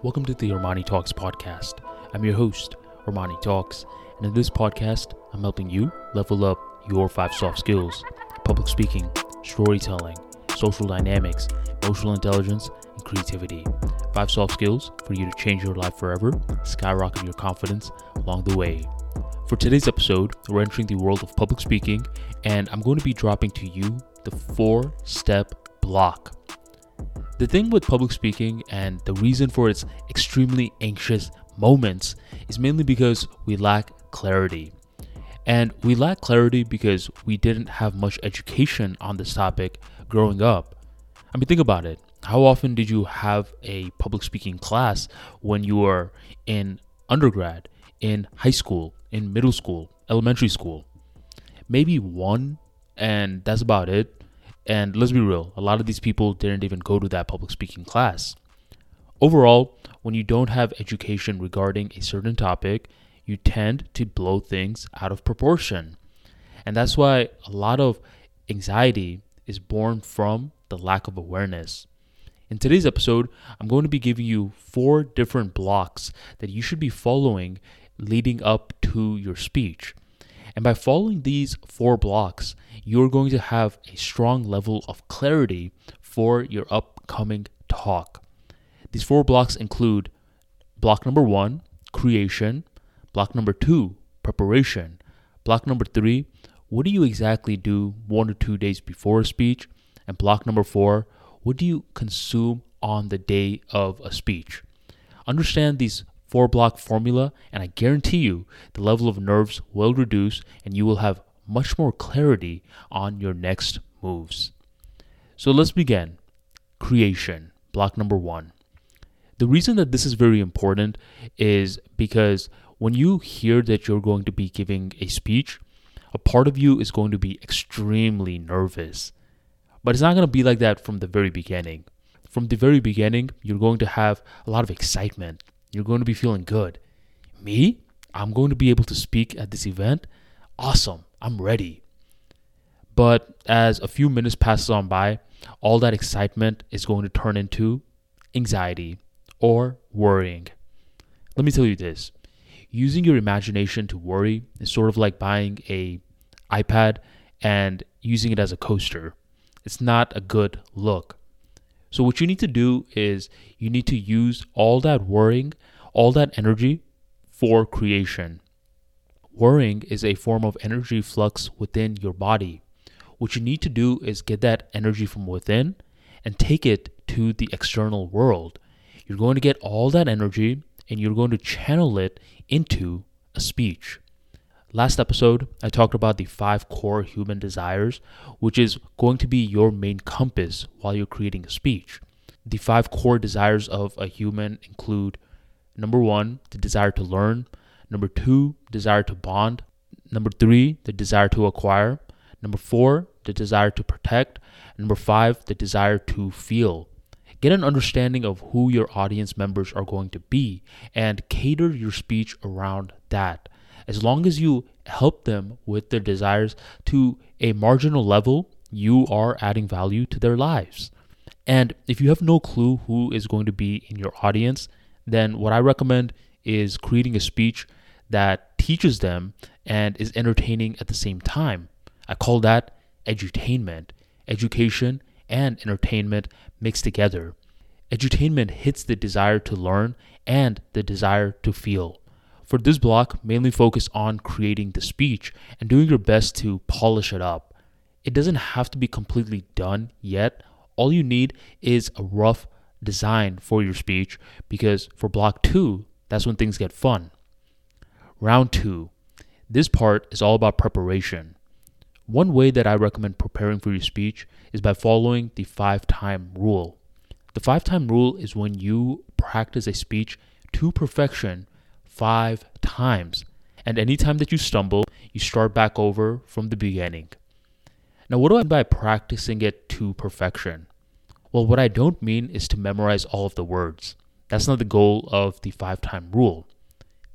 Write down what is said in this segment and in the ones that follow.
Welcome to the Armani Talks podcast. I'm your host, Armani Talks, and in this podcast, I'm helping you level up your five soft skills public speaking, storytelling, social dynamics, emotional intelligence, and creativity. Five soft skills for you to change your life forever, skyrocket your confidence along the way. For today's episode, we're entering the world of public speaking, and I'm going to be dropping to you the four step block the thing with public speaking and the reason for its extremely anxious moments is mainly because we lack clarity. And we lack clarity because we didn't have much education on this topic growing up. I mean, think about it. How often did you have a public speaking class when you were in undergrad, in high school, in middle school, elementary school? Maybe one, and that's about it. And let's be real, a lot of these people didn't even go to that public speaking class. Overall, when you don't have education regarding a certain topic, you tend to blow things out of proportion. And that's why a lot of anxiety is born from the lack of awareness. In today's episode, I'm going to be giving you four different blocks that you should be following leading up to your speech. And by following these four blocks, you're going to have a strong level of clarity for your upcoming talk. These four blocks include block number one, creation, block number two, preparation, block number three, what do you exactly do one or two days before a speech, and block number four, what do you consume on the day of a speech. Understand these four block formula, and I guarantee you the level of nerves will reduce and you will have much more clarity on your next moves. So let's begin. Creation, block number one. The reason that this is very important is because when you hear that you're going to be giving a speech, a part of you is going to be extremely nervous. But it's not going to be like that from the very beginning. From the very beginning, you're going to have a lot of excitement. You're going to be feeling good. Me? I'm going to be able to speak at this event. Awesome. I'm ready. But as a few minutes passes on by, all that excitement is going to turn into anxiety or worrying. Let me tell you this. Using your imagination to worry is sort of like buying a iPad and using it as a coaster. It's not a good look. So, what you need to do is you need to use all that worrying, all that energy for creation. Worrying is a form of energy flux within your body. What you need to do is get that energy from within and take it to the external world. You're going to get all that energy and you're going to channel it into a speech. Last episode, I talked about the five core human desires, which is going to be your main compass while you're creating a speech. The five core desires of a human include number one, the desire to learn, number two, desire to bond, number three, the desire to acquire, number four, the desire to protect, number five, the desire to feel. Get an understanding of who your audience members are going to be and cater your speech around that as long as you help them with their desires to a marginal level, you are adding value to their lives. And if you have no clue who is going to be in your audience, then what I recommend is creating a speech that teaches them and is entertaining at the same time. I call that edutainment. Education and entertainment mixed together. Edutainment hits the desire to learn and the desire to feel. For this block, mainly focus on creating the speech and doing your best to polish it up. It doesn't have to be completely done yet. All you need is a rough design for your speech because for block two, that's when things get fun. Round two. This part is all about preparation. One way that I recommend preparing for your speech is by following the five time rule. The five time rule is when you practice a speech to perfection five times. And anytime that you stumble, you start back over from the beginning. Now, what do I mean by practicing it to perfection? Well, what I don't mean is to memorize all of the words. That's not the goal of the five time rule.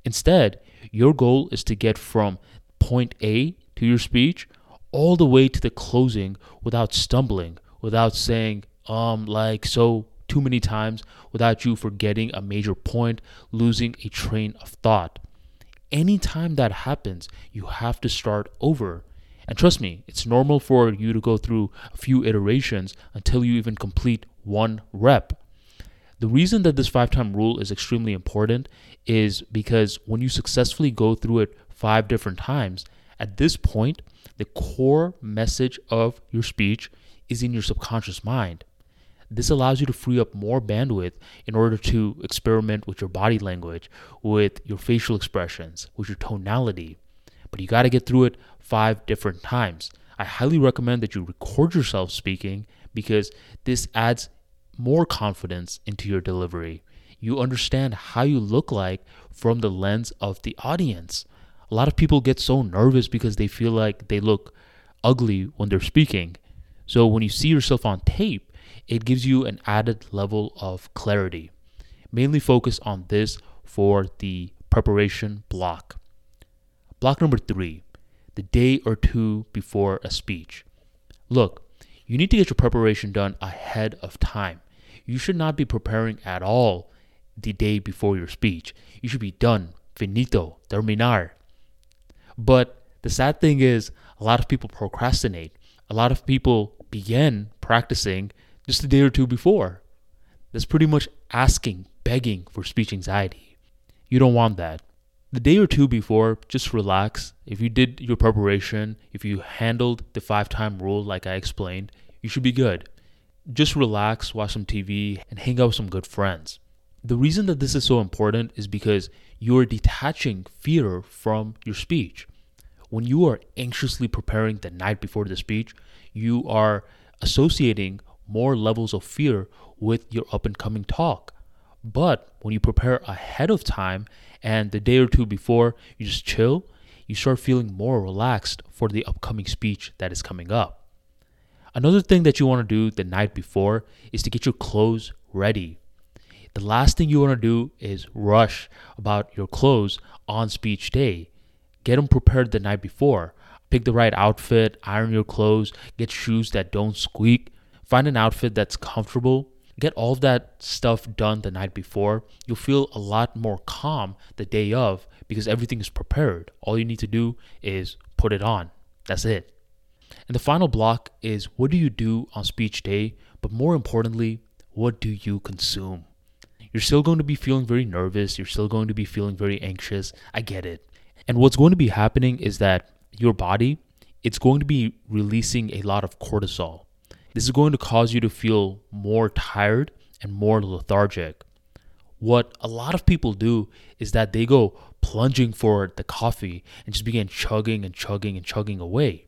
Instead, your goal is to get from point A to your speech all the way to the closing without stumbling, without saying, um, like, so too many times without you forgetting a major point, losing a train of thought. Anytime that happens, you have to start over. And trust me, it's normal for you to go through a few iterations until you even complete one rep. The reason that this five time rule is extremely important is because when you successfully go through it five different times, at this point, the core message of your speech is in your subconscious mind. This allows you to free up more bandwidth in order to experiment with your body language, with your facial expressions, with your tonality. But you got to get through it five different times. I highly recommend that you record yourself speaking because this adds more confidence into your delivery. You understand how you look like from the lens of the audience. A lot of people get so nervous because they feel like they look ugly when they're speaking. So when you see yourself on tape, it gives you an added level of clarity. Mainly focus on this for the preparation block. Block number three, the day or two before a speech. Look, you need to get your preparation done ahead of time. You should not be preparing at all the day before your speech. You should be done, finito, terminar. But the sad thing is, a lot of people procrastinate. A lot of people begin practicing just a day or two before. That's pretty much asking, begging for speech anxiety. You don't want that. The day or two before, just relax. If you did your preparation, if you handled the five time rule like I explained, you should be good. Just relax, watch some TV, and hang out with some good friends. The reason that this is so important is because you're detaching fear from your speech. When you are anxiously preparing the night before the speech, you are associating more levels of fear with your up and coming talk. But when you prepare ahead of time and the day or two before you just chill, you start feeling more relaxed for the upcoming speech that is coming up. Another thing that you want to do the night before is to get your clothes ready. The last thing you want to do is rush about your clothes on speech day. Get them prepared the night before. Pick the right outfit, iron your clothes, get shoes that don't squeak, Find an outfit that's comfortable. Get all of that stuff done the night before. You'll feel a lot more calm the day of because everything is prepared. All you need to do is put it on. That's it. And the final block is what do you do on speech day? But more importantly, what do you consume? You're still going to be feeling very nervous. You're still going to be feeling very anxious. I get it. And what's going to be happening is that your body, it's going to be releasing a lot of cortisol. This is going to cause you to feel more tired and more lethargic. What a lot of people do is that they go plunging for the coffee and just begin chugging and chugging and chugging away.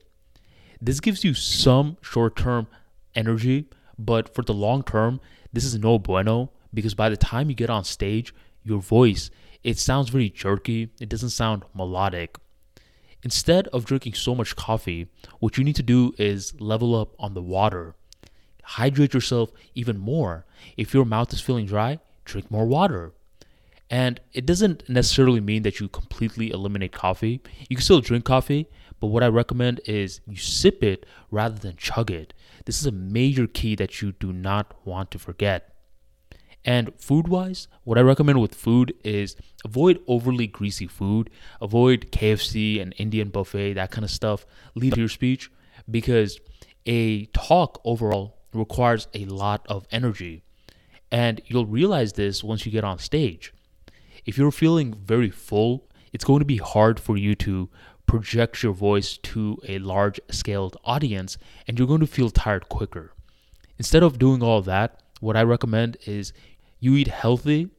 This gives you some short term energy, but for the long term, this is no bueno because by the time you get on stage, your voice it sounds very jerky, it doesn't sound melodic. Instead of drinking so much coffee, what you need to do is level up on the water. Hydrate yourself even more. If your mouth is feeling dry, drink more water. And it doesn't necessarily mean that you completely eliminate coffee. You can still drink coffee, but what I recommend is you sip it rather than chug it. This is a major key that you do not want to forget. And food wise, what I recommend with food is avoid overly greasy food, avoid KFC and Indian buffet, that kind of stuff. Lead your speech because a talk overall requires a lot of energy. And you'll realize this once you get on stage. If you're feeling very full, it's going to be hard for you to project your voice to a large scaled audience and you're going to feel tired quicker. Instead of doing all that, what I recommend is you eat healthy,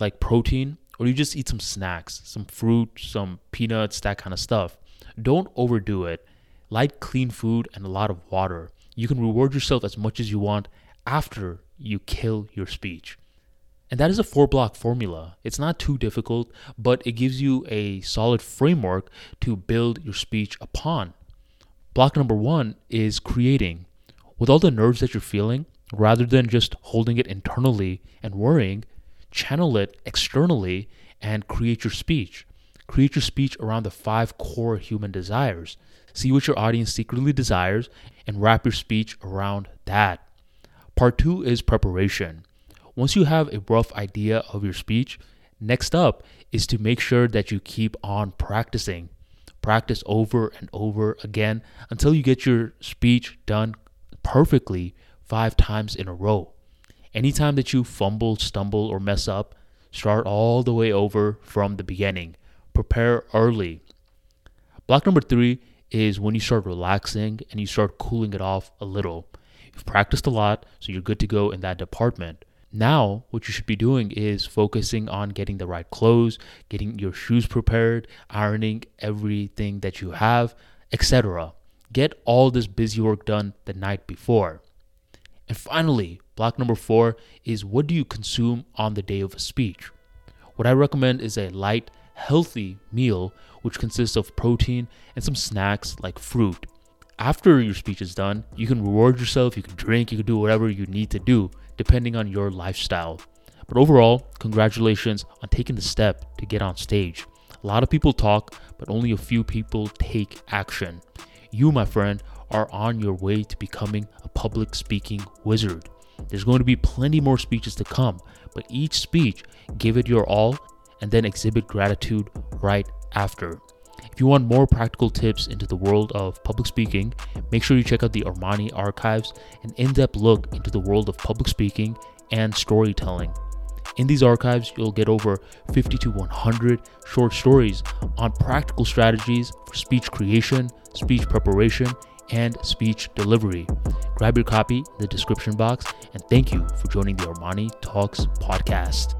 like protein, or you just eat some snacks, some fruit, some peanuts, that kind of stuff. Don't overdo it. Light, clean food and a lot of water. You can reward yourself as much as you want after you kill your speech. And that is a four block formula. It's not too difficult, but it gives you a solid framework to build your speech upon. Block number one is creating. With all the nerves that you're feeling, rather than just holding it internally and worrying, channel it externally and create your speech. Create your speech around the five core human desires. See what your audience secretly desires and wrap your speech around that. Part two is preparation. once you have a rough idea of your speech, next up is to make sure that you keep on practicing. Practice over and over again until you get your speech done perfectly five times in a row. Anytime that you fumble, stumble, or mess up, start all the way over from the beginning. Prepare early. Block number three is when you start relaxing and you start cooling it off a little. You've practiced a lot, so you're good to go in that department. Now, what you should be doing is focusing on getting the right clothes, getting your shoes prepared, ironing everything that you have, etc. Get all this busy work done the night before. And finally, block number four is what do you consume on the day of a speech? What I recommend is a light, healthy meal which consists of protein and some snacks like fruit. After your speech is done, you can reward yourself, you can drink, you can do whatever you need to do depending on your lifestyle. But overall, congratulations on taking the step to get on stage. A lot of people talk, but only a few people take action. You, my friend, are on your way to becoming a public speaking wizard. There's going to be plenty more speeches to come, but each speech, give it your all and then exhibit gratitude right after. If you want more practical tips into the world of public speaking, make sure you check out the Armani archives, an in depth look into the world of public speaking and storytelling. In these archives, you'll get over 50 to 100 short stories on practical strategies for speech creation, speech preparation, and speech delivery. Grab your copy in the description box, and thank you for joining the Armani Talks podcast.